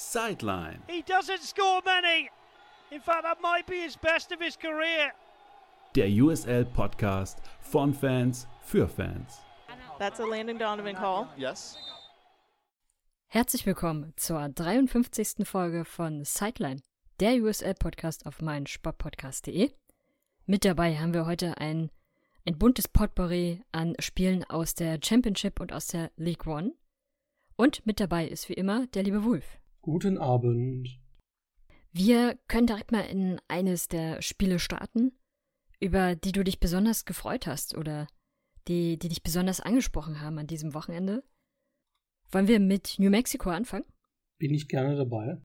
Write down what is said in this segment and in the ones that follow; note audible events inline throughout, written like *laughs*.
Sideline. He doesn't score many. In fact, that might be his best of his career. Der USL Podcast von Fans für Fans. That's a Landon Donovan call. Yes. Herzlich willkommen zur 53. Folge von Sideline, der USL-Podcast auf meinsportpodcast.de. Mit dabei haben wir heute ein, ein buntes Potpourri an Spielen aus der Championship und aus der League One. Und mit dabei ist wie immer der liebe Wolf. Guten Abend. Wir können direkt mal in eines der Spiele starten, über die du dich besonders gefreut hast oder die, die dich besonders angesprochen haben an diesem Wochenende. Wollen wir mit New Mexico anfangen? Bin ich gerne dabei.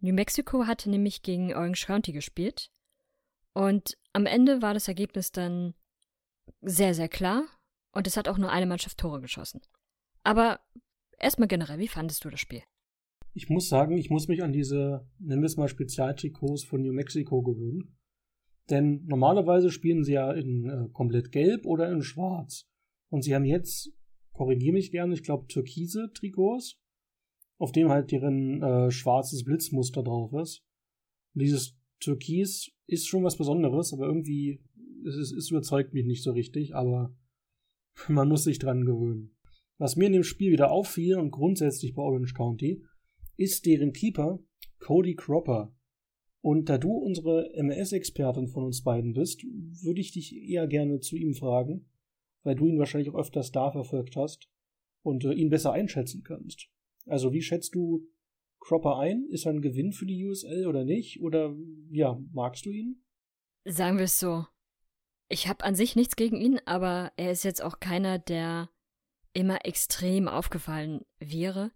New Mexico hatte nämlich gegen Orange County gespielt. Und am Ende war das Ergebnis dann sehr, sehr klar. Und es hat auch nur eine Mannschaft Tore geschossen. Aber erstmal generell, wie fandest du das Spiel? Ich muss sagen, ich muss mich an diese, nennen wir es mal Spezialtrikots von New Mexico gewöhnen. Denn normalerweise spielen sie ja in äh, komplett gelb oder in schwarz. Und sie haben jetzt, korrigiere mich gerne, ich glaube türkise Trikots, auf dem halt deren äh, schwarzes Blitzmuster drauf ist. Und dieses Türkis ist schon was Besonderes, aber irgendwie, es, ist, es überzeugt mich nicht so richtig, aber *laughs* man muss sich dran gewöhnen. Was mir in dem Spiel wieder auffiel und grundsätzlich bei Orange County, ist deren Keeper Cody Cropper. Und da du unsere MS-Expertin von uns beiden bist, würde ich dich eher gerne zu ihm fragen, weil du ihn wahrscheinlich auch öfters da verfolgt hast und äh, ihn besser einschätzen kannst. Also wie schätzt du Cropper ein? Ist er ein Gewinn für die USL oder nicht? Oder ja, magst du ihn? Sagen wir es so. Ich habe an sich nichts gegen ihn, aber er ist jetzt auch keiner, der immer extrem aufgefallen wäre.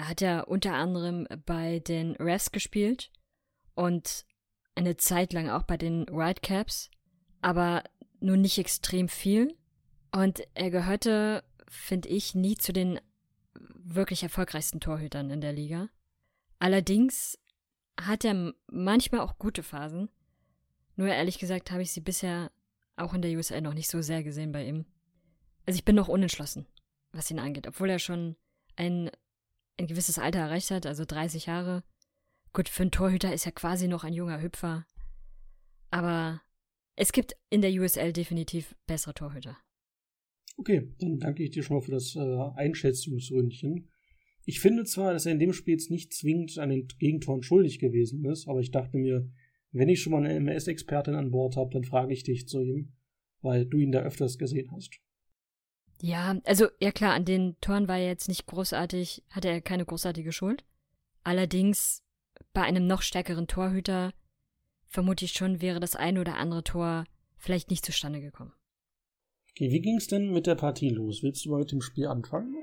Er hat ja unter anderem bei den Refs gespielt und eine Zeit lang auch bei den Whitecaps, aber nur nicht extrem viel. Und er gehörte, finde ich, nie zu den wirklich erfolgreichsten Torhütern in der Liga. Allerdings hat er manchmal auch gute Phasen. Nur ehrlich gesagt habe ich sie bisher auch in der USL noch nicht so sehr gesehen bei ihm. Also ich bin noch unentschlossen, was ihn angeht, obwohl er schon ein ein gewisses Alter erreicht hat, also 30 Jahre. Gut, für einen Torhüter ist er quasi noch ein junger Hüpfer. Aber es gibt in der USL definitiv bessere Torhüter. Okay, dann danke ich dir schon mal für das äh, Einschätzungsründchen. Ich finde zwar, dass er in dem Spiel jetzt nicht zwingend an den Gegentoren schuldig gewesen ist, aber ich dachte mir, wenn ich schon mal eine MS-Expertin an Bord habe, dann frage ich dich zu ihm, weil du ihn da öfters gesehen hast. Ja, also ja klar, an den Toren war er jetzt nicht großartig, hatte er keine großartige Schuld. Allerdings bei einem noch stärkeren Torhüter vermute ich schon, wäre das ein oder andere Tor vielleicht nicht zustande gekommen. Okay, wie ging's denn mit der Partie los? Willst du mal mit dem Spiel anfangen?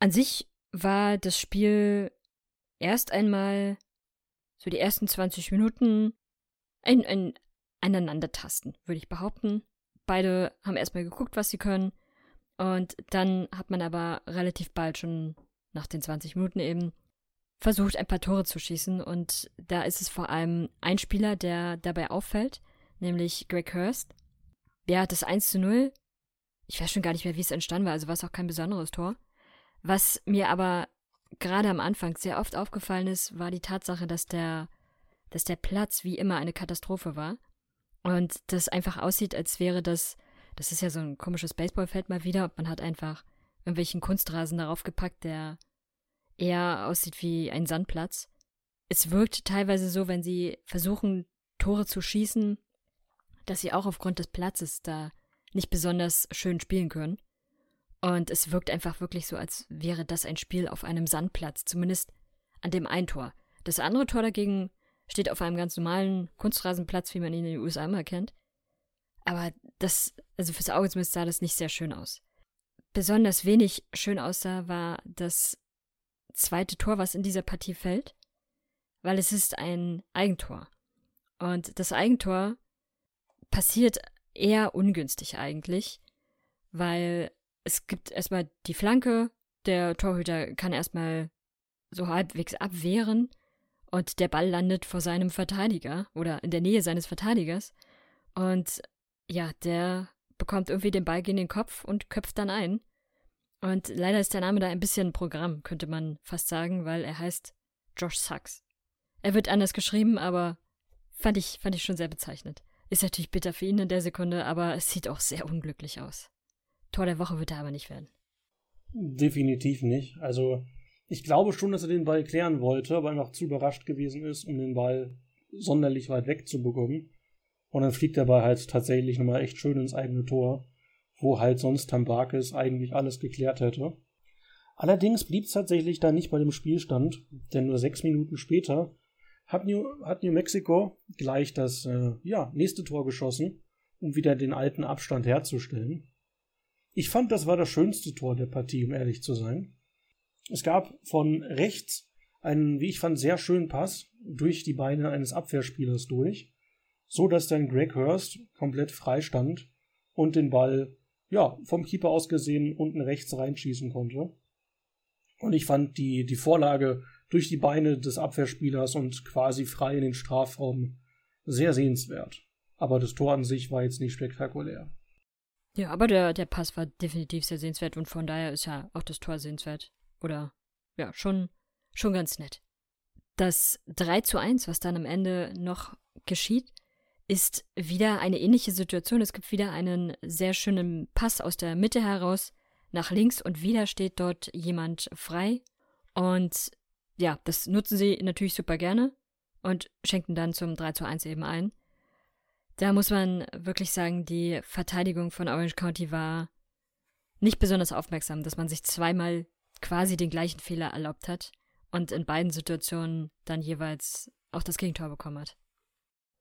An sich war das Spiel erst einmal so die ersten 20 Minuten ein, ein Aneinandertasten, würde ich behaupten. Beide haben erstmal geguckt, was sie können und dann hat man aber relativ bald schon nach den 20 Minuten eben versucht, ein paar Tore zu schießen. Und da ist es vor allem ein Spieler, der dabei auffällt, nämlich Greg Hurst. Der hat das 1 zu 0. Ich weiß schon gar nicht mehr, wie es entstanden war, also war es auch kein besonderes Tor. Was mir aber gerade am Anfang sehr oft aufgefallen ist, war die Tatsache, dass der, dass der Platz wie immer eine Katastrophe war. Und das einfach aussieht, als wäre das das ist ja so ein komisches Baseballfeld mal wieder. Man hat einfach irgendwelchen Kunstrasen darauf gepackt, der eher aussieht wie ein Sandplatz. Es wirkt teilweise so, wenn sie versuchen, Tore zu schießen, dass sie auch aufgrund des Platzes da nicht besonders schön spielen können. Und es wirkt einfach wirklich so, als wäre das ein Spiel auf einem Sandplatz, zumindest an dem einen Tor. Das andere Tor dagegen steht auf einem ganz normalen Kunstrasenplatz, wie man ihn in den USA immer kennt. Aber das, also fürs Auge zumindest sah das nicht sehr schön aus. Besonders wenig schön aussah, war das zweite Tor, was in dieser Partie fällt, weil es ist ein Eigentor. Und das Eigentor passiert eher ungünstig eigentlich, weil es gibt erstmal die Flanke, der Torhüter kann erstmal so halbwegs abwehren und der Ball landet vor seinem Verteidiger oder in der Nähe seines Verteidigers und ja, der bekommt irgendwie den Ball gegen den Kopf und köpft dann ein. Und leider ist der Name da ein bisschen Programm, könnte man fast sagen, weil er heißt Josh Sachs. Er wird anders geschrieben, aber fand ich, fand ich schon sehr bezeichnend. Ist natürlich bitter für ihn in der Sekunde, aber es sieht auch sehr unglücklich aus. Tor der Woche wird er aber nicht werden. Definitiv nicht. Also, ich glaube schon, dass er den Ball klären wollte, aber einfach zu überrascht gewesen ist, um den Ball sonderlich weit weg zu bekommen. Und dann fliegt der Ball halt tatsächlich nochmal echt schön ins eigene Tor, wo halt sonst Tambakis eigentlich alles geklärt hätte. Allerdings blieb es tatsächlich da nicht bei dem Spielstand, denn nur sechs Minuten später hat New, hat New Mexico gleich das äh, ja, nächste Tor geschossen, um wieder den alten Abstand herzustellen. Ich fand, das war das schönste Tor der Partie, um ehrlich zu sein. Es gab von rechts einen, wie ich fand, sehr schönen Pass durch die Beine eines Abwehrspielers durch, so dass dann Greg Hurst komplett frei stand und den Ball, ja, vom Keeper aus gesehen unten rechts reinschießen konnte. Und ich fand die, die Vorlage durch die Beine des Abwehrspielers und quasi frei in den Strafraum sehr sehenswert. Aber das Tor an sich war jetzt nicht spektakulär. Ja, aber der, der Pass war definitiv sehr sehenswert und von daher ist ja auch das Tor sehenswert. Oder ja, schon, schon ganz nett. Das 3 zu 1, was dann am Ende noch geschieht, ist wieder eine ähnliche Situation. Es gibt wieder einen sehr schönen Pass aus der Mitte heraus nach links und wieder steht dort jemand frei. Und ja, das nutzen sie natürlich super gerne und schenken dann zum 3 zu 1 eben ein. Da muss man wirklich sagen, die Verteidigung von Orange County war nicht besonders aufmerksam, dass man sich zweimal quasi den gleichen Fehler erlaubt hat und in beiden Situationen dann jeweils auch das Gegentor bekommen hat.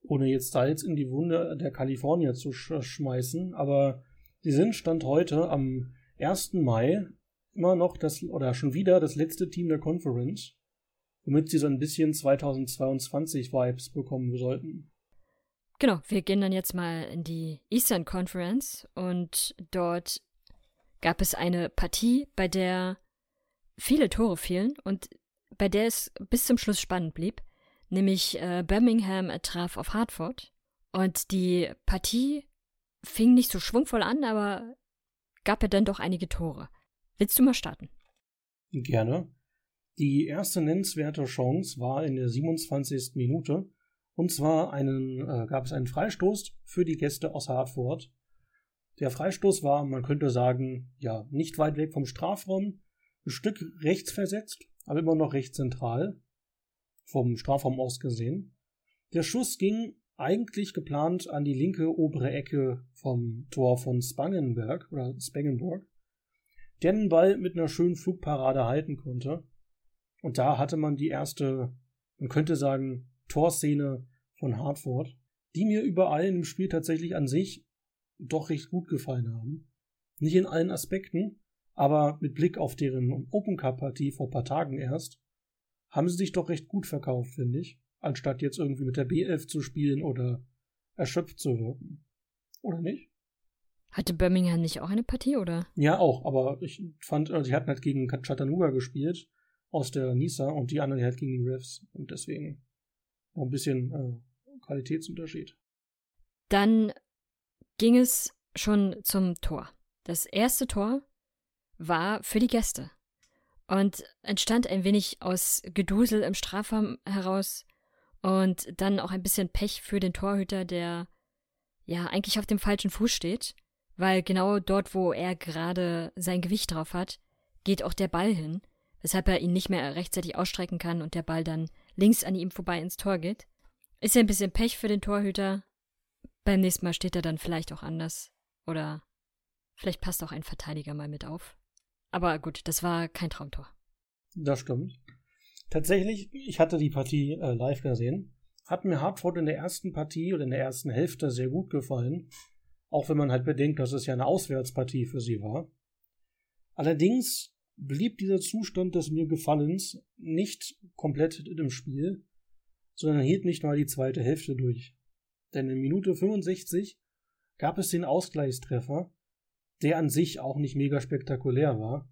Ohne jetzt jetzt in die Wunde der Kalifornier zu sch schmeißen, aber sie sind Stand heute am 1. Mai immer noch das oder schon wieder das letzte Team der Conference womit sie so ein bisschen 2022 Vibes bekommen sollten. Genau, wir gehen dann jetzt mal in die Eastern Conference und dort gab es eine Partie, bei der viele Tore fielen und bei der es bis zum Schluss spannend blieb, nämlich äh, Birmingham traf auf Hartford und die Partie fing nicht so schwungvoll an, aber gab ja dann doch einige Tore. Willst du mal starten? Gerne. Die erste nennenswerte Chance war in der 27. Minute. Und zwar einen, äh, gab es einen Freistoß für die Gäste aus Hartford. Der Freistoß war, man könnte sagen, ja, nicht weit weg vom Strafraum, ein Stück rechts versetzt, aber immer noch recht zentral, vom Strafraum aus gesehen. Der Schuss ging eigentlich geplant an die linke obere Ecke vom Tor von Spangenberg oder Spangenburg, der den Ball mit einer schönen Flugparade halten konnte. Und da hatte man die erste, man könnte sagen, Torszene von Hartford, die mir überall im Spiel tatsächlich an sich doch recht gut gefallen haben. Nicht in allen Aspekten, aber mit Blick auf deren Open Cup Partie vor paar Tagen erst, haben sie sich doch recht gut verkauft, finde ich, anstatt jetzt irgendwie mit der B11 zu spielen oder erschöpft zu wirken. Oder nicht? Hatte Birmingham nicht auch eine Partie, oder? Ja, auch, aber ich fand, also sie hatten halt gegen Chattanooga gespielt aus der Nisa und die anderen halt gegen die Refs. Und deswegen noch ein bisschen äh, Qualitätsunterschied. Dann ging es schon zum Tor. Das erste Tor war für die Gäste und entstand ein wenig aus Gedusel im Strafraum heraus und dann auch ein bisschen Pech für den Torhüter, der ja eigentlich auf dem falschen Fuß steht, weil genau dort, wo er gerade sein Gewicht drauf hat, geht auch der Ball hin weshalb er ihn nicht mehr rechtzeitig ausstrecken kann und der Ball dann links an ihm vorbei ins Tor geht. Ist ja ein bisschen Pech für den Torhüter. Beim nächsten Mal steht er dann vielleicht auch anders. Oder vielleicht passt auch ein Verteidiger mal mit auf. Aber gut, das war kein Traumtor. Das stimmt. Tatsächlich, ich hatte die Partie äh, live gesehen. Hat mir Hartford in der ersten Partie oder in der ersten Hälfte sehr gut gefallen. Auch wenn man halt bedenkt, dass es ja eine Auswärtspartie für sie war. Allerdings blieb dieser Zustand des mir Gefallens nicht komplett im Spiel, sondern hielt nicht mal die zweite Hälfte durch. Denn in Minute 65 gab es den Ausgleichstreffer, der an sich auch nicht mega spektakulär war.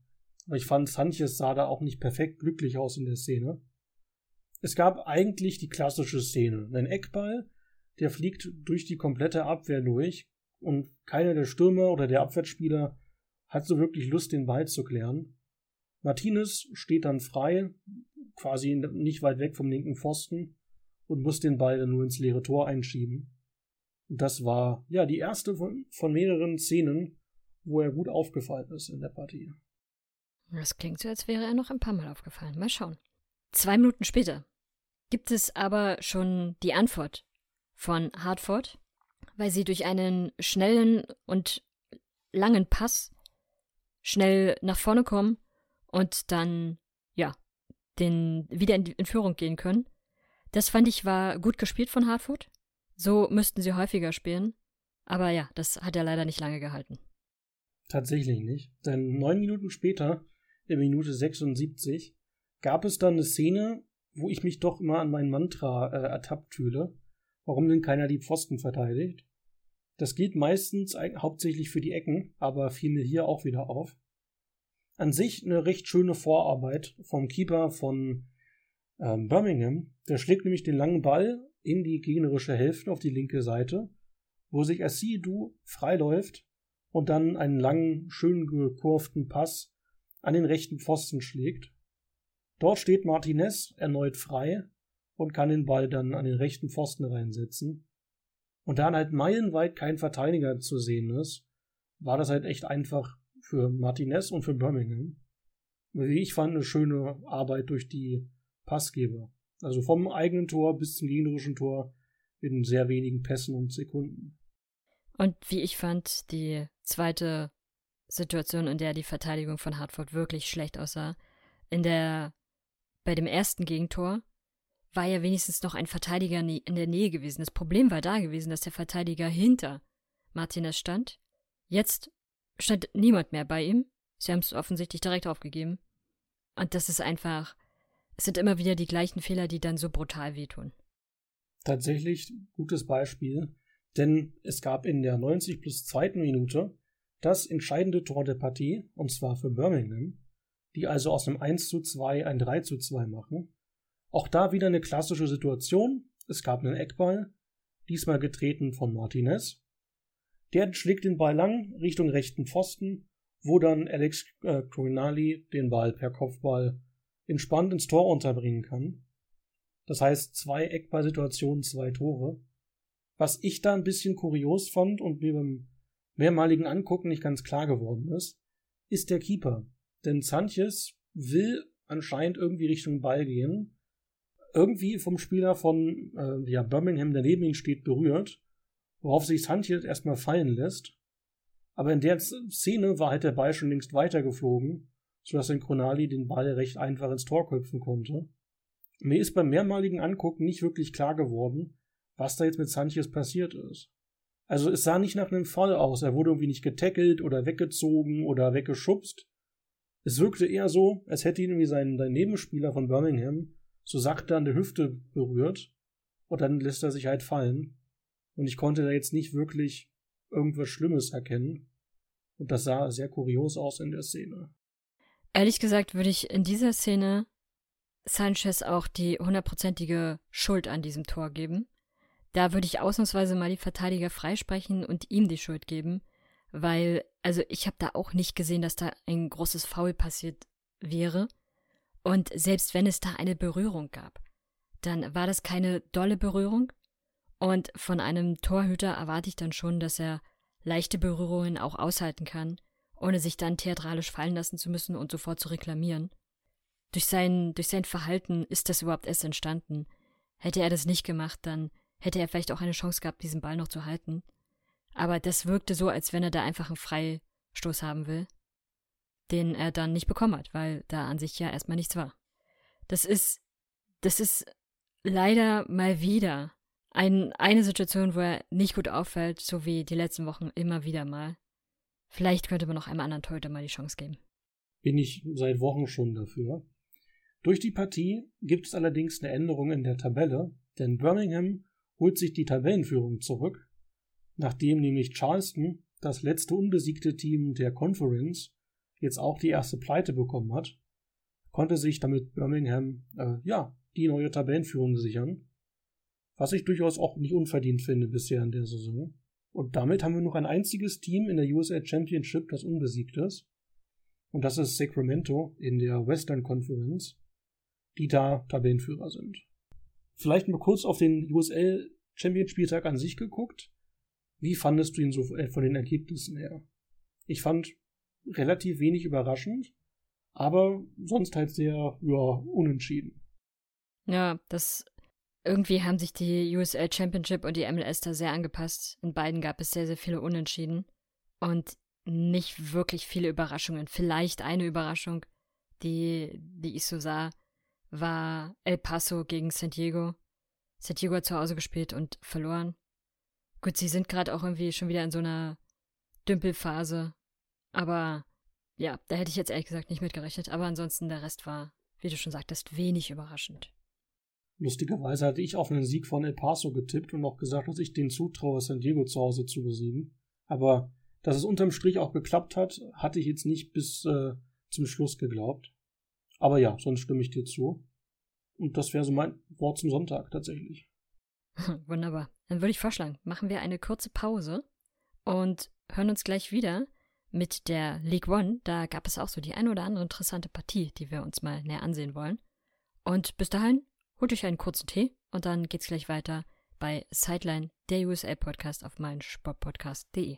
Aber ich fand, Sanchez sah da auch nicht perfekt glücklich aus in der Szene. Es gab eigentlich die klassische Szene. Ein Eckball, der fliegt durch die komplette Abwehr durch und keiner der Stürmer oder der Abwärtsspieler hat so wirklich Lust, den Ball zu klären. Martinez steht dann frei, quasi nicht weit weg vom linken Pfosten und muss den Ball dann nur ins leere Tor einschieben. Das war ja die erste von, von mehreren Szenen, wo er gut aufgefallen ist in der Partie. Das klingt so, als wäre er noch ein paar Mal aufgefallen. Mal schauen. Zwei Minuten später gibt es aber schon die Antwort von Hartford, weil sie durch einen schnellen und langen Pass schnell nach vorne kommen und dann, ja, den, wieder in, in Führung gehen können. Das fand ich war gut gespielt von Hartford. So müssten sie häufiger spielen. Aber ja, das hat ja leider nicht lange gehalten. Tatsächlich nicht. Denn neun Minuten später, in Minute 76, gab es dann eine Szene, wo ich mich doch immer an mein Mantra äh, ertappt fühle. Warum denn keiner die Pfosten verteidigt? Das geht meistens hauptsächlich für die Ecken, aber fiel mir hier auch wieder auf. An sich eine recht schöne Vorarbeit vom Keeper von ähm, Birmingham. Der schlägt nämlich den langen Ball in die gegnerische Hälfte auf die linke Seite, wo sich Asidu freiläuft und dann einen langen, schön gekurften Pass an den rechten Pfosten schlägt. Dort steht Martinez erneut frei und kann den Ball dann an den rechten Pfosten reinsetzen. Und da halt meilenweit kein Verteidiger zu sehen ist, war das halt echt einfach für Martinez und für Birmingham. Wie ich fand, eine schöne Arbeit durch die Passgeber. Also vom eigenen Tor bis zum gegnerischen Tor in sehr wenigen Pässen und Sekunden. Und wie ich fand, die zweite Situation, in der die Verteidigung von Hartford wirklich schlecht aussah, in der bei dem ersten Gegentor war ja wenigstens noch ein Verteidiger in der Nähe gewesen. Das Problem war da gewesen, dass der Verteidiger hinter Martinez stand. Jetzt stand niemand mehr bei ihm. Sie haben es offensichtlich direkt aufgegeben. Und das ist einfach es sind immer wieder die gleichen Fehler, die dann so brutal wehtun. Tatsächlich gutes Beispiel, denn es gab in der 90 plus zweiten Minute das entscheidende Tor der Partie, und zwar für Birmingham, die also aus einem 1 zu 2 ein 3 zu 2 machen. Auch da wieder eine klassische Situation. Es gab einen Eckball, diesmal getreten von Martinez. Der schlägt den Ball lang Richtung rechten Pfosten, wo dann Alex äh, den Ball per Kopfball entspannt ins Tor unterbringen kann. Das heißt, zwei Eckballsituationen, zwei Tore. Was ich da ein bisschen kurios fand und mir beim mehrmaligen Angucken nicht ganz klar geworden ist, ist der Keeper. Denn Sanchez will anscheinend irgendwie Richtung Ball gehen, irgendwie vom Spieler von äh, ja, Birmingham, der neben ihm steht, berührt, worauf sich Sanchez erstmal fallen lässt. Aber in der Szene war halt der Ball schon längst weitergeflogen sodass Synchronali den Ball recht einfach ins Tor köpfen konnte. Mir ist beim mehrmaligen Angucken nicht wirklich klar geworden, was da jetzt mit Sanchez passiert ist. Also es sah nicht nach einem Fall aus, er wurde irgendwie nicht getackelt oder weggezogen oder weggeschubst. Es wirkte eher so, als hätte ihn irgendwie sein, sein Nebenspieler von Birmingham so sachte an der Hüfte berührt und dann lässt er sich halt fallen. Und ich konnte da jetzt nicht wirklich irgendwas Schlimmes erkennen. Und das sah sehr kurios aus in der Szene. Ehrlich gesagt würde ich in dieser Szene Sanchez auch die hundertprozentige Schuld an diesem Tor geben. Da würde ich ausnahmsweise mal die Verteidiger freisprechen und ihm die Schuld geben, weil, also ich habe da auch nicht gesehen, dass da ein großes Foul passiert wäre. Und selbst wenn es da eine Berührung gab, dann war das keine dolle Berührung. Und von einem Torhüter erwarte ich dann schon, dass er leichte Berührungen auch aushalten kann ohne sich dann theatralisch fallen lassen zu müssen und sofort zu reklamieren. Durch sein, durch sein Verhalten ist das überhaupt erst entstanden. Hätte er das nicht gemacht, dann hätte er vielleicht auch eine Chance gehabt, diesen Ball noch zu halten. Aber das wirkte so, als wenn er da einfach einen Freistoß haben will, den er dann nicht bekommen hat, weil da an sich ja erstmal nichts war. Das ist, das ist leider mal wieder ein, eine Situation, wo er nicht gut auffällt, so wie die letzten Wochen immer wieder mal. Vielleicht könnte man noch einem anderen Torhüter mal die Chance geben. Bin ich seit Wochen schon dafür. Durch die Partie gibt es allerdings eine Änderung in der Tabelle, denn Birmingham holt sich die Tabellenführung zurück, nachdem nämlich Charleston, das letzte unbesiegte Team der Conference, jetzt auch die erste Pleite bekommen hat, konnte sich damit Birmingham äh, ja die neue Tabellenführung sichern, was ich durchaus auch nicht unverdient finde bisher in der Saison. Und damit haben wir noch ein einziges Team in der USA Championship, das unbesiegt ist. Und das ist Sacramento in der Western Conference, die da Tabellenführer sind. Vielleicht mal kurz auf den USL Champion Spieltag an sich geguckt. Wie fandest du ihn so äh, von den Ergebnissen her? Ich fand relativ wenig überraschend, aber sonst halt sehr, ja, unentschieden. Ja, das irgendwie haben sich die USL Championship und die MLS da sehr angepasst. In beiden gab es sehr, sehr viele Unentschieden und nicht wirklich viele Überraschungen. Vielleicht eine Überraschung, die, die ich so sah, war El Paso gegen San Diego. San Diego hat zu Hause gespielt und verloren. Gut, sie sind gerade auch irgendwie schon wieder in so einer Dümpelphase. Aber ja, da hätte ich jetzt ehrlich gesagt nicht mitgerechnet. Aber ansonsten der Rest war, wie du schon sagtest, wenig überraschend. Lustigerweise hatte ich auf einen Sieg von El Paso getippt und auch gesagt, dass ich den zutraue, San Diego zu Hause zu besiegen. Aber dass es unterm Strich auch geklappt hat, hatte ich jetzt nicht bis äh, zum Schluss geglaubt. Aber ja, sonst stimme ich dir zu. Und das wäre so mein Wort zum Sonntag tatsächlich. *laughs* Wunderbar. Dann würde ich vorschlagen, machen wir eine kurze Pause und hören uns gleich wieder mit der League One. Da gab es auch so die ein oder andere interessante Partie, die wir uns mal näher ansehen wollen. Und bis dahin, holt euch einen kurzen Tee und dann geht's gleich weiter bei Sideline, der USA Podcast auf meinsportpodcast.de.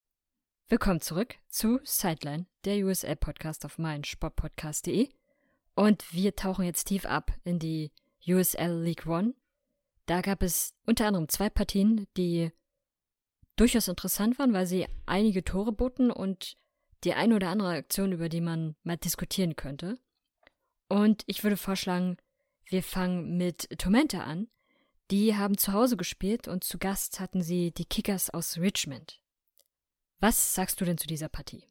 Willkommen zurück zu Sideline, der USL Podcast auf meinsportpodcast.de. Und wir tauchen jetzt tief ab in die USL League One. Da gab es unter anderem zwei Partien, die durchaus interessant waren, weil sie einige Tore boten und die eine oder andere Aktion, über die man mal diskutieren könnte. Und ich würde vorschlagen, wir fangen mit Tormente an. Die haben zu Hause gespielt und zu Gast hatten sie die Kickers aus Richmond. Was sagst du denn zu dieser Partie?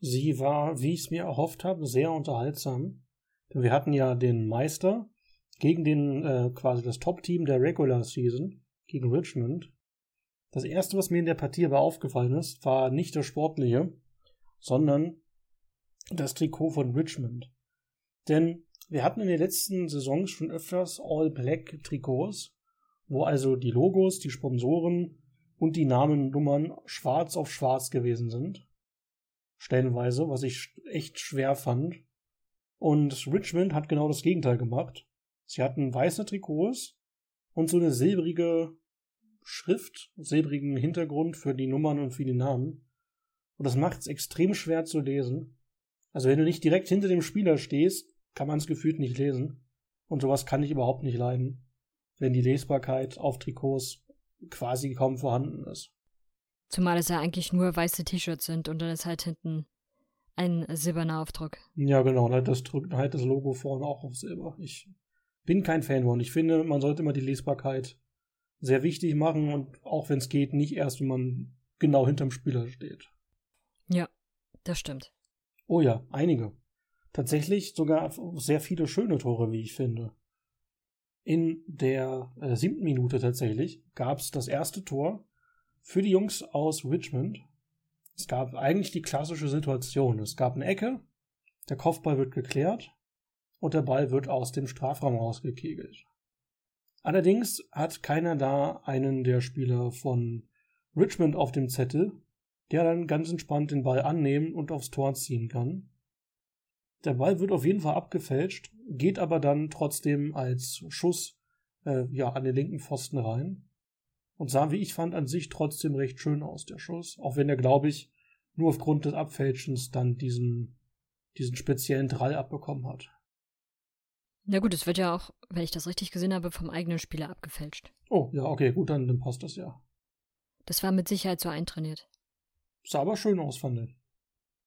Sie war, wie ich es mir erhofft habe, sehr unterhaltsam. Denn wir hatten ja den Meister gegen den äh, quasi das Top-Team der Regular Season, gegen Richmond. Das erste, was mir in der Partie aber aufgefallen ist, war nicht das Sportliche, sondern das Trikot von Richmond. Denn wir hatten in den letzten Saisons schon öfters All-Black-Trikots, wo also die Logos, die Sponsoren und die Namennummern schwarz auf schwarz gewesen sind. Stellenweise, was ich echt schwer fand. Und Richmond hat genau das Gegenteil gemacht. Sie hatten weiße Trikots und so eine silbrige Schrift, silbrigen Hintergrund für die Nummern und für die Namen. Und das macht es extrem schwer zu lesen. Also wenn du nicht direkt hinter dem Spieler stehst, kann man es gefühlt nicht lesen. Und sowas kann ich überhaupt nicht leiden, wenn die Lesbarkeit auf Trikots quasi kaum vorhanden ist. Zumal es ja eigentlich nur weiße T-Shirts sind und dann ist halt hinten ein silberner Aufdruck. Ja, genau, halt das, halt das Logo vorne auch auf Silber. Ich bin kein Fan von. Ich finde, man sollte immer die Lesbarkeit sehr wichtig machen und auch wenn es geht, nicht erst, wenn man genau hinterm Spieler steht. Ja, das stimmt. Oh ja, einige. Tatsächlich sogar sehr viele schöne Tore, wie ich finde. In der äh, siebten Minute tatsächlich gab es das erste Tor für die Jungs aus Richmond. Es gab eigentlich die klassische Situation. Es gab eine Ecke, der Kopfball wird geklärt und der Ball wird aus dem Strafraum rausgekegelt. Allerdings hat keiner da einen der Spieler von Richmond auf dem Zettel, der dann ganz entspannt den Ball annehmen und aufs Tor ziehen kann. Der Ball wird auf jeden Fall abgefälscht, geht aber dann trotzdem als Schuss äh, ja, an den linken Pfosten rein. Und sah, wie ich fand, an sich trotzdem recht schön aus, der Schuss. Auch wenn er, glaube ich, nur aufgrund des Abfälschens dann diesen, diesen speziellen Drall abbekommen hat. Na gut, es wird ja auch, wenn ich das richtig gesehen habe, vom eigenen Spieler abgefälscht. Oh, ja, okay, gut, dann, dann passt das ja. Das war mit Sicherheit so eintrainiert. Sah aber schön aus, fand ich.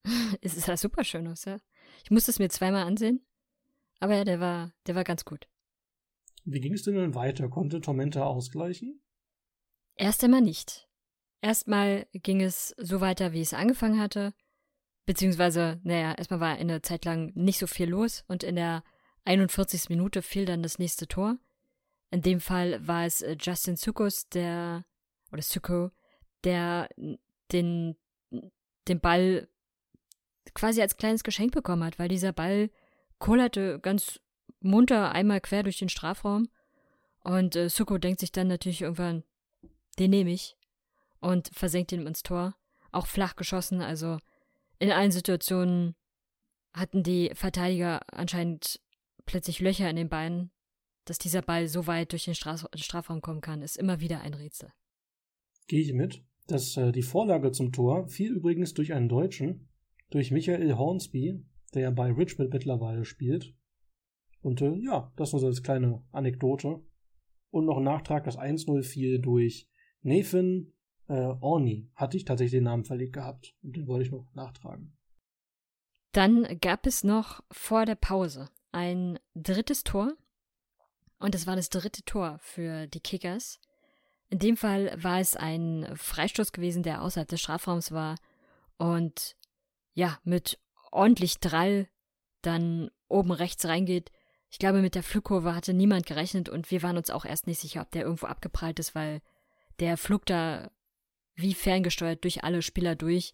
*laughs* es sah super schön aus, ja. Ich musste es mir zweimal ansehen. Aber ja, der war, der war ganz gut. Wie ging es denn dann weiter? Konnte Tormenta ausgleichen? Erst einmal nicht. Erstmal ging es so weiter, wie es angefangen hatte. Beziehungsweise, naja, erstmal war eine Zeit lang nicht so viel los und in der 41. Minute fiel dann das nächste Tor. In dem Fall war es äh, Justin Sukos, der, oder Suko, der den, den Ball quasi als kleines Geschenk bekommen hat, weil dieser Ball kullerte ganz munter einmal quer durch den Strafraum. Und äh, Suko denkt sich dann natürlich irgendwann, den nehme ich. Und versenkt ihn ins Tor. Auch flach geschossen, also in allen Situationen hatten die Verteidiger anscheinend plötzlich Löcher in den Beinen. Dass dieser Ball so weit durch den Straf Strafraum kommen kann, ist immer wieder ein Rätsel. Gehe ich mit. dass äh, die Vorlage zum Tor fiel übrigens durch einen Deutschen, durch Michael Hornsby, der ja bei Richmond mittlerweile spielt. Und äh, ja, das nur so als kleine Anekdote. Und noch ein Nachtrag, das 1-0 fiel durch Nathan äh, Orny. Hatte ich tatsächlich den Namen verlegt gehabt. Und den wollte ich noch nachtragen. Dann gab es noch vor der Pause ein drittes Tor. Und es war das dritte Tor für die Kickers. In dem Fall war es ein Freistoß gewesen, der außerhalb des Strafraums war. Und ja, mit ordentlich Drall dann oben rechts reingeht. Ich glaube, mit der Flugkurve hatte niemand gerechnet und wir waren uns auch erst nicht sicher, ob der irgendwo abgeprallt ist, weil der flog da wie ferngesteuert durch alle Spieler durch.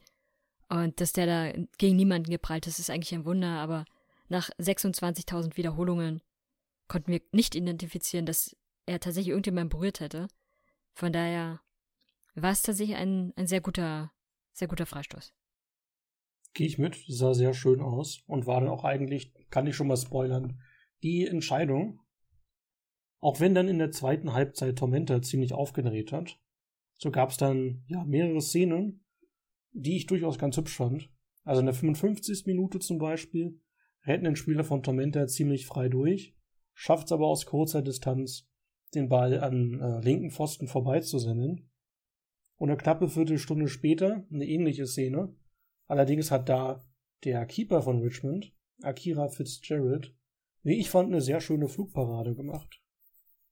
Und dass der da gegen niemanden geprallt ist, ist eigentlich ein Wunder, aber nach 26.000 Wiederholungen konnten wir nicht identifizieren, dass er tatsächlich irgendjemand berührt hätte. Von daher war es tatsächlich ein, ein sehr guter, sehr guter Freistoß. Gehe ich mit, sah sehr schön aus und war dann auch eigentlich, kann ich schon mal spoilern, die Entscheidung. Auch wenn dann in der zweiten Halbzeit Tormenta ziemlich aufgedreht hat, so gab es dann ja mehrere Szenen, die ich durchaus ganz hübsch fand. Also in der 55. Minute zum Beispiel retten den Spieler von Tormenta ziemlich frei durch, schafft es aber aus kurzer Distanz, den Ball an äh, linken Pfosten vorbeizusenden. Und eine knappe Viertelstunde später eine ähnliche Szene. Allerdings hat da der Keeper von Richmond, Akira Fitzgerald, wie ich fand, eine sehr schöne Flugparade gemacht.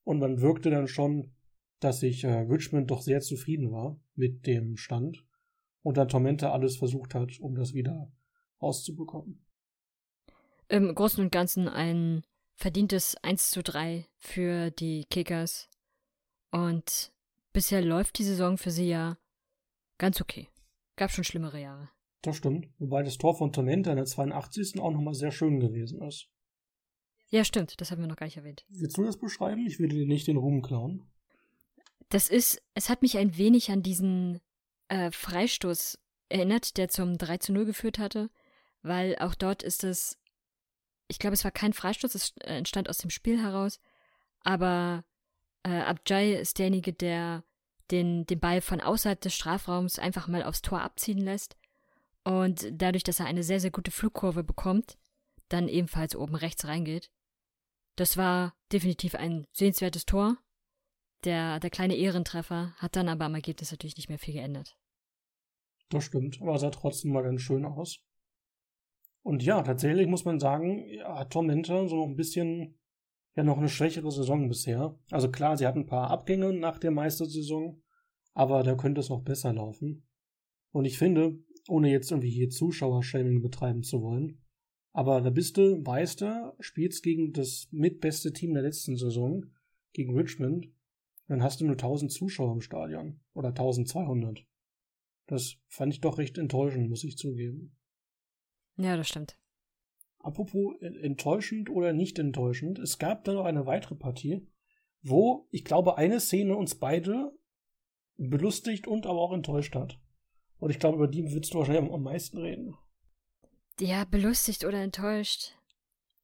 Und man wirkte dann schon, dass sich äh, Richmond doch sehr zufrieden war mit dem Stand und dann Tormenta alles versucht hat, um das wieder rauszubekommen. Im Großen und Ganzen ein verdientes 1 zu 3 für die Kickers. Und bisher läuft die Saison für sie ja ganz okay. Gab schon schlimmere Jahre. Das stimmt. Wobei das Tor von Tormenta in der 82. auch nochmal sehr schön gewesen ist. Ja, stimmt. Das haben wir noch gar nicht erwähnt. Willst du das beschreiben? Ich würde dir nicht den Ruhm klauen. Das ist, es hat mich ein wenig an diesen äh, Freistoß erinnert, der zum 3 zu 0 geführt hatte, weil auch dort ist es, ich glaube, es war kein Freistoß, es äh, entstand aus dem Spiel heraus, aber äh, Abjai ist derjenige, der den, den Ball von außerhalb des Strafraums einfach mal aufs Tor abziehen lässt und dadurch, dass er eine sehr, sehr gute Flugkurve bekommt, dann ebenfalls oben rechts reingeht. Das war definitiv ein sehenswertes Tor der, der kleine Ehrentreffer hat dann aber am Ergebnis natürlich nicht mehr viel geändert. Das stimmt, aber sah trotzdem mal ganz schön aus. Und ja, tatsächlich muss man sagen, hat Tormenta so noch ein bisschen, ja, noch eine schwächere Saison bisher. Also klar, sie hat ein paar Abgänge nach der Meistersaison, aber da könnte es noch besser laufen. Und ich finde, ohne jetzt irgendwie hier Zuschauershaming betreiben zu wollen, aber da bist du Meister, spielst gegen das mitbeste Team der letzten Saison, gegen Richmond, dann hast du nur 1000 Zuschauer im Stadion oder 1200. Das fand ich doch recht enttäuschend, muss ich zugeben. Ja, das stimmt. Apropos enttäuschend oder nicht enttäuschend, es gab dann noch eine weitere Partie, wo ich glaube, eine Szene uns beide belustigt und aber auch enttäuscht hat. Und ich glaube, über die willst du wahrscheinlich am meisten reden. Ja, belustigt oder enttäuscht.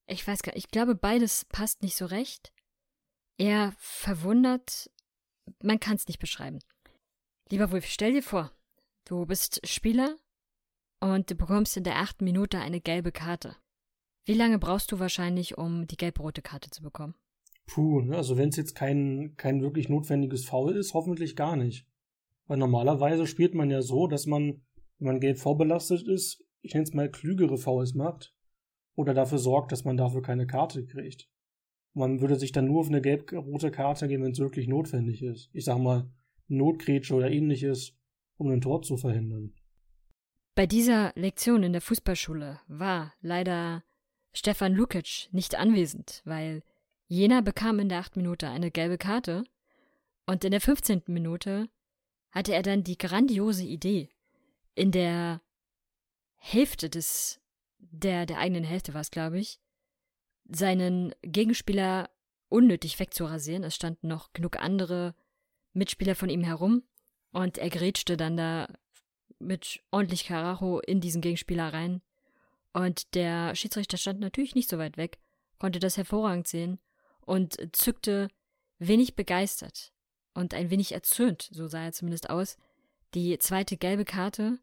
Ich weiß gar nicht, ich glaube, beides passt nicht so recht. Eher verwundert, man kann es nicht beschreiben. Lieber Wolf, stell dir vor, du bist Spieler und du bekommst in der achten Minute eine gelbe Karte. Wie lange brauchst du wahrscheinlich, um die gelb-rote Karte zu bekommen? Puh, ne, also wenn es jetzt kein, kein wirklich notwendiges Foul ist, hoffentlich gar nicht. Weil normalerweise spielt man ja so, dass man, wenn man gelb vorbelastet ist, ich nenne es mal klügere Fouls macht oder dafür sorgt, dass man dafür keine Karte kriegt. Man würde sich dann nur auf eine gelb-rote Karte geben, wenn es wirklich notwendig ist. Ich sag mal, Notgrätsche oder ähnliches, um ein Tor zu verhindern. Bei dieser Lektion in der Fußballschule war leider Stefan Lukic nicht anwesend, weil jener bekam in der achten Minute eine gelbe Karte und in der 15. Minute hatte er dann die grandiose Idee, in der Hälfte des, der, der eigenen Hälfte war es, glaube ich, seinen Gegenspieler unnötig wegzurasieren. Es standen noch genug andere Mitspieler von ihm herum und er grätschte dann da mit ordentlich Karacho in diesen Gegenspieler rein. Und der Schiedsrichter stand natürlich nicht so weit weg, konnte das hervorragend sehen und zückte wenig begeistert und ein wenig erzürnt, so sah er zumindest aus, die zweite gelbe Karte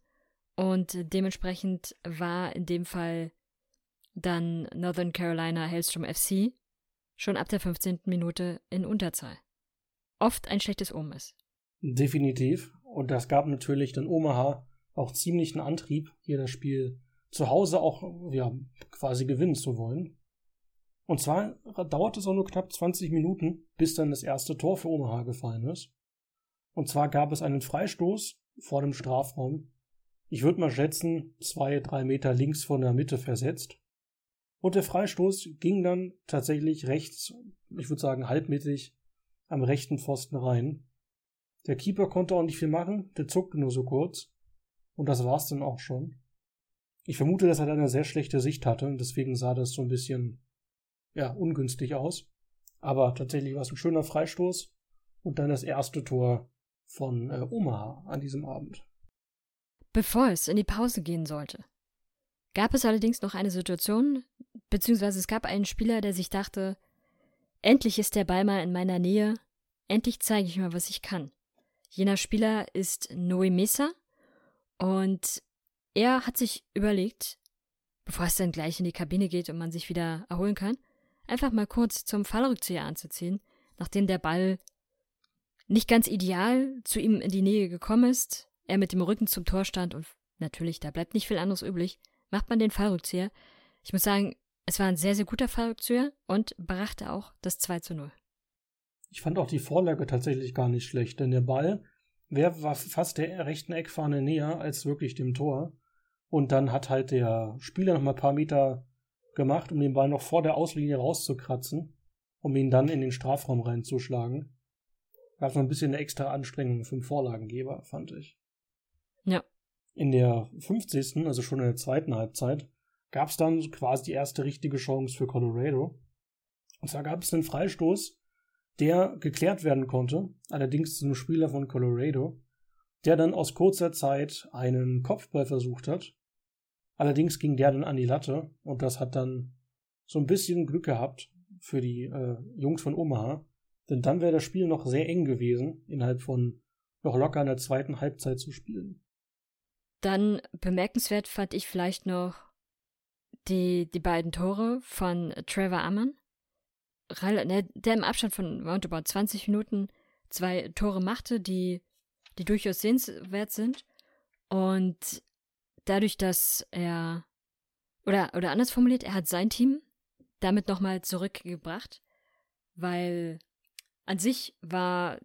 und dementsprechend war in dem Fall dann Northern Carolina Hellstrom FC schon ab der 15. Minute in Unterzahl. Oft ein schlechtes Omen ist. Definitiv. Und das gab natürlich dann Omaha auch ziemlichen Antrieb, hier das Spiel zu Hause auch ja, quasi gewinnen zu wollen. Und zwar dauerte es auch nur knapp 20 Minuten, bis dann das erste Tor für Omaha gefallen ist. Und zwar gab es einen Freistoß vor dem Strafraum. Ich würde mal schätzen, zwei, drei Meter links von der Mitte versetzt. Und der Freistoß ging dann tatsächlich rechts, ich würde sagen halbmittig, am rechten Pfosten rein. Der Keeper konnte auch nicht viel machen, der zuckte nur so kurz. Und das war's dann auch schon. Ich vermute, dass er da eine sehr schlechte Sicht hatte und deswegen sah das so ein bisschen, ja, ungünstig aus. Aber tatsächlich war es ein schöner Freistoß und dann das erste Tor von äh, Omaha an diesem Abend. Bevor es in die Pause gehen sollte, gab es allerdings noch eine Situation, beziehungsweise es gab einen Spieler, der sich dachte, endlich ist der Ball mal in meiner Nähe, endlich zeige ich mal, was ich kann. Jener Spieler ist Noe Mesa und er hat sich überlegt, bevor es dann gleich in die Kabine geht und man sich wieder erholen kann, einfach mal kurz zum Fallrückzieher anzuziehen, nachdem der Ball nicht ganz ideal zu ihm in die Nähe gekommen ist, er mit dem Rücken zum Tor stand und natürlich, da bleibt nicht viel anderes übrig, macht man den Fallrückzieher. Ich muss sagen, es war ein sehr, sehr guter Fallrückzieher und brachte auch das 2 zu 0. Ich fand auch die Vorlage tatsächlich gar nicht schlecht, denn der Ball wer war fast der rechten Eckfahne näher als wirklich dem Tor. Und dann hat halt der Spieler noch mal ein paar Meter gemacht, um den Ball noch vor der Auslinie rauszukratzen, um ihn dann in den Strafraum reinzuschlagen. Gab noch ein bisschen eine extra Anstrengung für den Vorlagengeber, fand ich. Ja. In der 50., also schon in der zweiten Halbzeit, gab es dann quasi die erste richtige Chance für Colorado. Und zwar gab es einen Freistoß der geklärt werden konnte, allerdings zu einem Spieler von Colorado, der dann aus kurzer Zeit einen Kopfball versucht hat. Allerdings ging der dann an die Latte und das hat dann so ein bisschen Glück gehabt für die äh, Jungs von Omaha, denn dann wäre das Spiel noch sehr eng gewesen, innerhalb von noch locker einer zweiten Halbzeit zu spielen. Dann bemerkenswert fand ich vielleicht noch die, die beiden Tore von Trevor Ammann. Ne, der im Abstand von roundabout 20 Minuten zwei Tore machte, die, die durchaus sehenswert sind. Und dadurch, dass er, oder, oder anders formuliert, er hat sein Team damit nochmal zurückgebracht, weil an sich war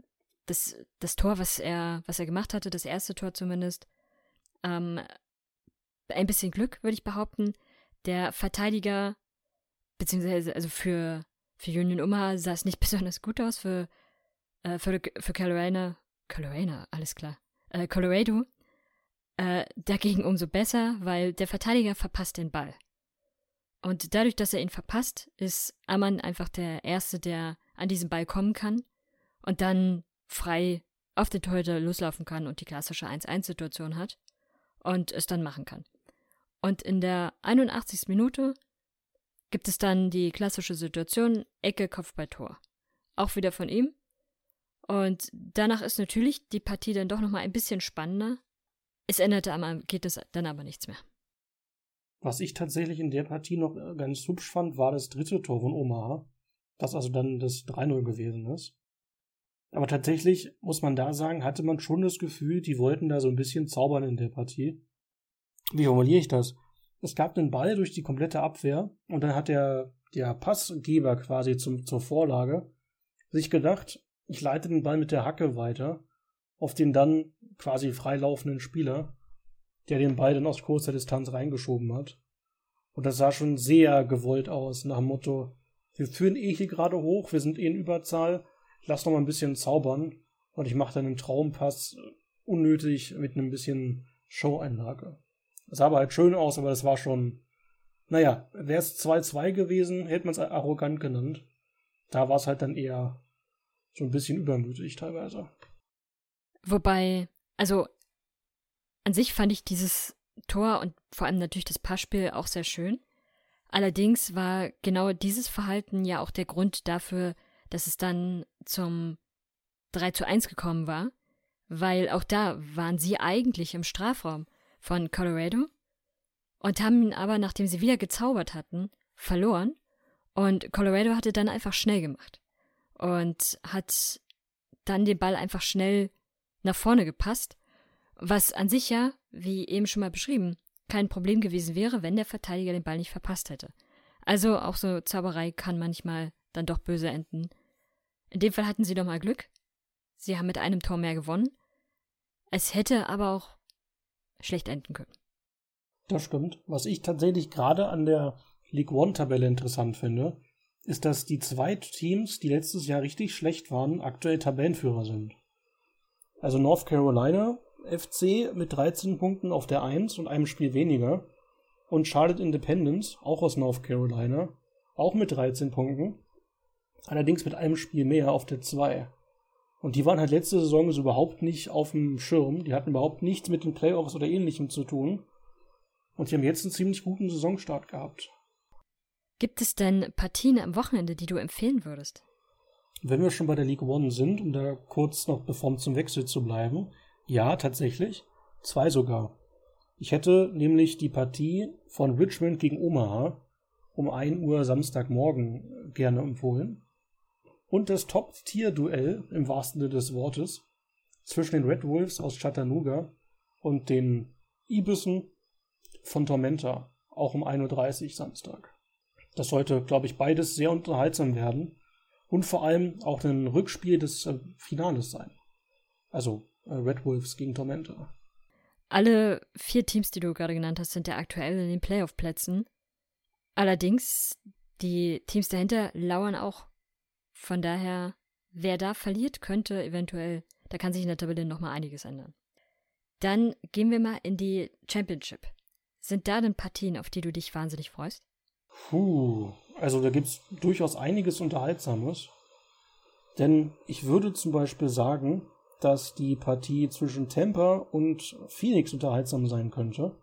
das, das Tor, was er, was er gemacht hatte, das erste Tor zumindest, ähm, ein bisschen Glück, würde ich behaupten. Der Verteidiger, beziehungsweise also für, für Union Omaha sah es nicht *laughs* besonders gut aus. Für, äh, für, für Carolina, Carolina, alles klar. Äh, Colorado äh, dagegen umso besser, weil der Verteidiger verpasst den Ball. Und dadurch, dass er ihn verpasst, ist Ammann einfach der Erste, der an diesen Ball kommen kann und dann frei auf den Torhüter loslaufen kann und die klassische 1-1-Situation hat und es dann machen kann. Und in der 81. Minute gibt es dann die klassische Situation Ecke, Kopfball, Tor. Auch wieder von ihm. Und danach ist natürlich die Partie dann doch nochmal ein bisschen spannender. Es änderte am geht es dann aber nichts mehr. Was ich tatsächlich in der Partie noch äh, ganz hübsch fand, war das dritte Tor von Omaha, das also dann das 3-0 gewesen ist. Aber tatsächlich muss man da sagen, hatte man schon das Gefühl, die wollten da so ein bisschen zaubern in der Partie. Wie formuliere ich das? es gab einen Ball durch die komplette Abwehr und dann hat der, der Passgeber quasi zum, zur Vorlage sich gedacht, ich leite den Ball mit der Hacke weiter auf den dann quasi freilaufenden Spieler. der den Ball dann aus kurzer Distanz reingeschoben hat. Und das sah schon sehr gewollt aus, nach dem Motto, wir führen eh hier gerade hoch, wir sind eh in Überzahl, lass noch mal ein bisschen zaubern und ich mache dann einen Traumpass unnötig mit einem bisschen Show-Einlage. Das sah aber halt schön aus, aber das war schon, naja, wäre es 2-2 gewesen, hätte man es arrogant genannt. Da war es halt dann eher so ein bisschen übermütig teilweise. Wobei, also an sich fand ich dieses Tor und vor allem natürlich das Passspiel auch sehr schön. Allerdings war genau dieses Verhalten ja auch der Grund dafür, dass es dann zum 3 zu 1 gekommen war, weil auch da waren sie eigentlich im Strafraum von Colorado und haben ihn aber, nachdem sie wieder gezaubert hatten, verloren und Colorado hatte dann einfach schnell gemacht und hat dann den Ball einfach schnell nach vorne gepasst, was an sich ja, wie eben schon mal beschrieben, kein Problem gewesen wäre, wenn der Verteidiger den Ball nicht verpasst hätte. Also auch so Zauberei kann manchmal dann doch böse enden. In dem Fall hatten sie doch mal Glück. Sie haben mit einem Tor mehr gewonnen. Es hätte aber auch schlecht enden können. Das stimmt. Was ich tatsächlich gerade an der League One-Tabelle interessant finde, ist, dass die zwei Teams, die letztes Jahr richtig schlecht waren, aktuell Tabellenführer sind. Also North Carolina FC mit 13 Punkten auf der 1 und einem Spiel weniger. Und Charlotte Independence, auch aus North Carolina, auch mit 13 Punkten. Allerdings mit einem Spiel mehr auf der 2. Und die waren halt letzte Saison so überhaupt nicht auf dem Schirm. Die hatten überhaupt nichts mit den Playoffs oder ähnlichem zu tun. Und die haben jetzt einen ziemlich guten Saisonstart gehabt. Gibt es denn Partien am Wochenende, die du empfehlen würdest? Wenn wir schon bei der League One sind, um da kurz noch bevor zum Wechsel zu bleiben, ja, tatsächlich. Zwei sogar. Ich hätte nämlich die Partie von Richmond gegen Omaha um 1 Uhr Samstagmorgen gerne empfohlen. Und das Top-Tier-Duell im wahrsten Sinne des Wortes zwischen den Red Wolves aus Chattanooga und den Ibissen von Tormenta, auch um 1.30 Uhr Samstag. Das sollte, glaube ich, beides sehr unterhaltsam werden und vor allem auch ein Rückspiel des äh, Finales sein. Also äh, Red Wolves gegen Tormenta. Alle vier Teams, die du gerade genannt hast, sind ja aktuell in den Playoff-Plätzen. Allerdings, die Teams dahinter lauern auch. Von daher, wer da verliert, könnte eventuell, da kann sich in der Tabelle nochmal einiges ändern. Dann gehen wir mal in die Championship. Sind da denn Partien, auf die du dich wahnsinnig freust? Puh, also da gibt es durchaus einiges Unterhaltsames. Denn ich würde zum Beispiel sagen, dass die Partie zwischen Tampa und Phoenix unterhaltsam sein könnte.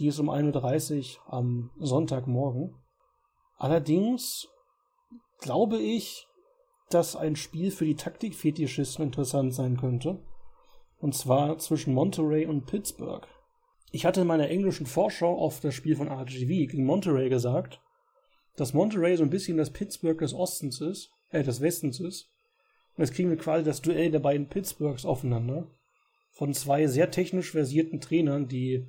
Die ist um 1.30 Uhr am Sonntagmorgen. Allerdings glaube ich, dass ein Spiel für die Taktikfetischisten interessant sein könnte. Und zwar zwischen Monterey und Pittsburgh. Ich hatte in meiner englischen Vorschau auf das Spiel von RGV gegen Monterey gesagt, dass Monterey so ein bisschen das Pittsburgh des Ostens ist, äh, des Westens ist und jetzt kriegen wir quasi das Duell der beiden Pittsburghs aufeinander. Von zwei sehr technisch versierten Trainern, die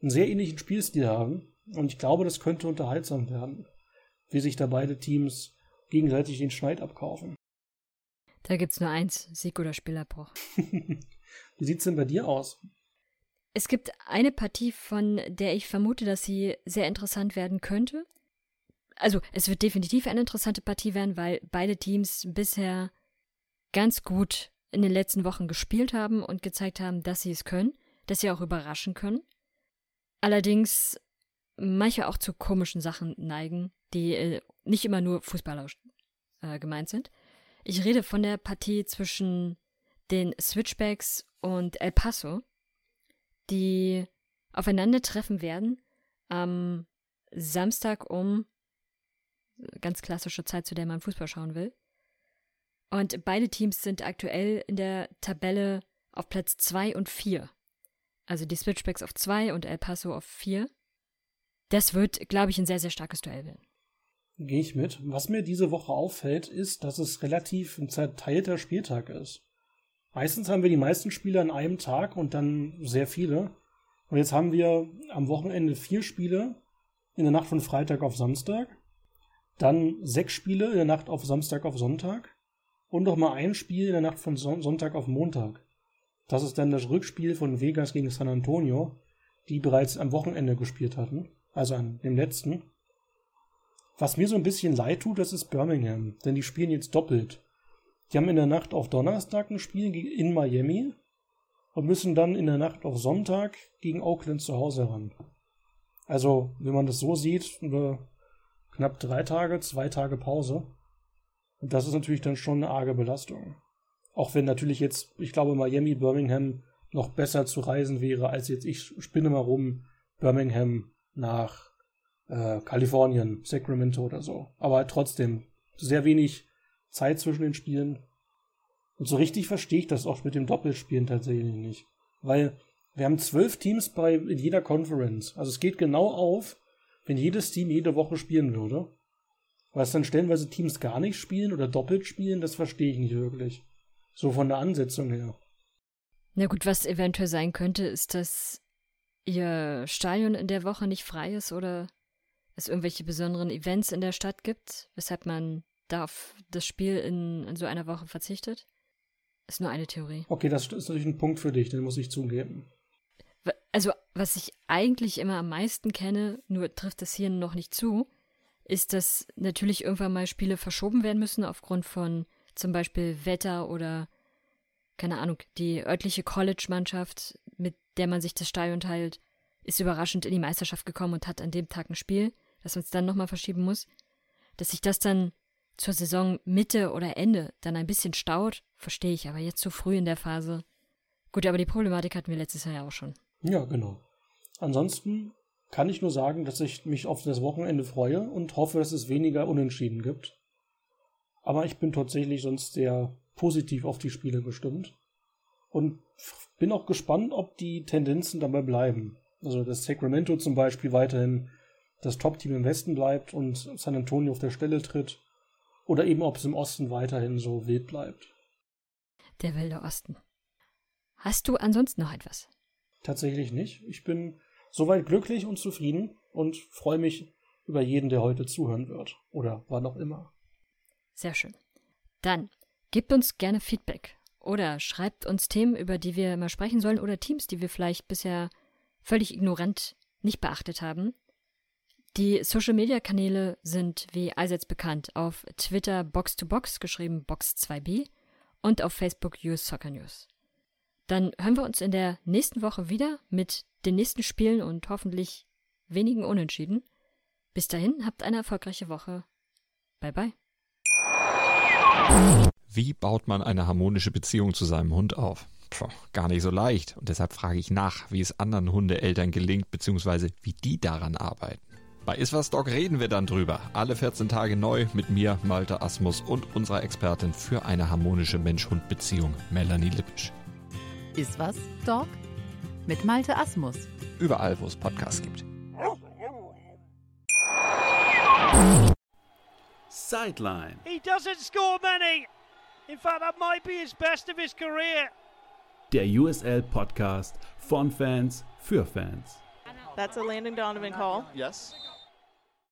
einen sehr ähnlichen Spielstil haben. Und ich glaube, das könnte unterhaltsam werden, wie sich da beide Teams gegenseitig den Schneid abkaufen. Da gibt's nur eins, Sieg oder Spielabbruch. *laughs* wie sieht's denn bei dir aus? Es gibt eine Partie, von der ich vermute, dass sie sehr interessant werden könnte. Also, es wird definitiv eine interessante Partie werden, weil beide Teams bisher ganz gut in den letzten Wochen gespielt haben und gezeigt haben, dass sie es können, dass sie auch überraschen können. Allerdings manche auch zu komischen Sachen neigen, die äh, nicht immer nur fußballerisch äh, gemeint sind. Ich rede von der Partie zwischen den Switchbacks und El Paso, die aufeinandertreffen werden am Samstag um ganz klassische Zeit, zu der man Fußball schauen will. Und beide Teams sind aktuell in der Tabelle auf Platz 2 und 4. Also die Switchbacks auf 2 und El Paso auf 4. Das wird, glaube ich, ein sehr, sehr starkes Duell werden. Gehe ich mit. Was mir diese Woche auffällt, ist, dass es relativ ein zerteilter Spieltag ist. Meistens haben wir die meisten Spiele an einem Tag und dann sehr viele. Und jetzt haben wir am Wochenende vier Spiele in der Nacht von Freitag auf Samstag. Dann sechs Spiele in der Nacht auf Samstag auf Sonntag und noch mal ein Spiel in der Nacht von Sonntag auf Montag. Das ist dann das Rückspiel von Vegas gegen San Antonio. die bereits am Wochenende gespielt hatten, also an dem letzten. Was mir so ein bisschen leid tut, das ist Birmingham, denn die spielen jetzt doppelt. Die haben in der Nacht auf Donnerstag ein Spiel in Miami und müssen dann in der Nacht auf Sonntag gegen Oakland zu Hause ran. Also, wenn man das so sieht, knapp drei Tage, zwei Tage Pause. Und das ist natürlich dann schon eine arge Belastung. Auch wenn natürlich jetzt, ich glaube, Miami, Birmingham noch besser zu reisen wäre, als jetzt ich spinne mal rum, Birmingham nach äh, Kalifornien, Sacramento oder so. Aber trotzdem, sehr wenig Zeit zwischen den Spielen. Und so richtig verstehe ich das auch mit dem Doppelspielen tatsächlich nicht. Weil wir haben zwölf Teams bei, in jeder Conference. Also es geht genau auf, wenn jedes Team jede Woche spielen würde. Was dann stellenweise Teams gar nicht spielen oder doppelt spielen, das verstehe ich nicht wirklich. So von der Ansetzung her. Na gut, was eventuell sein könnte, ist, dass ihr Stadion in der Woche nicht frei ist oder es irgendwelche besonderen Events in der Stadt gibt, weshalb man da auf das Spiel in, in so einer Woche verzichtet. Ist nur eine Theorie. Okay, das ist natürlich ein Punkt für dich, den muss ich zugeben. Was ich eigentlich immer am meisten kenne, nur trifft das hier noch nicht zu, ist, dass natürlich irgendwann mal Spiele verschoben werden müssen aufgrund von zum Beispiel Wetter oder, keine Ahnung, die örtliche College-Mannschaft, mit der man sich das Stadion teilt, ist überraschend in die Meisterschaft gekommen und hat an dem Tag ein Spiel, das man es dann nochmal verschieben muss. Dass sich das dann zur Saison Mitte oder Ende dann ein bisschen staut, verstehe ich, aber jetzt so früh in der Phase. Gut, aber die Problematik hatten wir letztes Jahr ja auch schon. Ja, genau. Ansonsten kann ich nur sagen, dass ich mich auf das Wochenende freue und hoffe, dass es weniger Unentschieden gibt. Aber ich bin tatsächlich sonst sehr positiv auf die Spiele gestimmt. Und bin auch gespannt, ob die Tendenzen dabei bleiben. Also, dass Sacramento zum Beispiel weiterhin das Top-Team im Westen bleibt und San Antonio auf der Stelle tritt. Oder eben, ob es im Osten weiterhin so wild bleibt. Der wilde Osten. Hast du ansonsten noch etwas? Tatsächlich nicht. Ich bin soweit glücklich und zufrieden und freue mich über jeden, der heute zuhören wird. Oder wann auch immer. Sehr schön. Dann gebt uns gerne Feedback oder schreibt uns Themen, über die wir mal sprechen sollen oder Teams, die wir vielleicht bisher völlig ignorant nicht beachtet haben. Die Social-Media-Kanäle sind wie allseits bekannt auf Twitter Box2Box, geschrieben Box2b, und auf Facebook US Soccer News. Dann hören wir uns in der nächsten Woche wieder mit den nächsten Spielen und hoffentlich wenigen Unentschieden. Bis dahin, habt eine erfolgreiche Woche. Bye bye. Wie baut man eine harmonische Beziehung zu seinem Hund auf? Puh, gar nicht so leicht. Und deshalb frage ich nach, wie es anderen Hundeeltern gelingt, beziehungsweise wie die daran arbeiten. Bei Iswas Dog reden wir dann drüber. Alle 14 Tage neu mit mir, Malte Asmus und unserer Expertin für eine harmonische Mensch-Hund-Beziehung, Melanie Lippisch. Iswas Dog mit Malte Asmus. Überall, wo es Podcasts gibt. Sideline. He doesn't score many. In fact, that might be his best of his career. Der USL Podcast von Fans für Fans. That's a Landon Donovan call. Yes.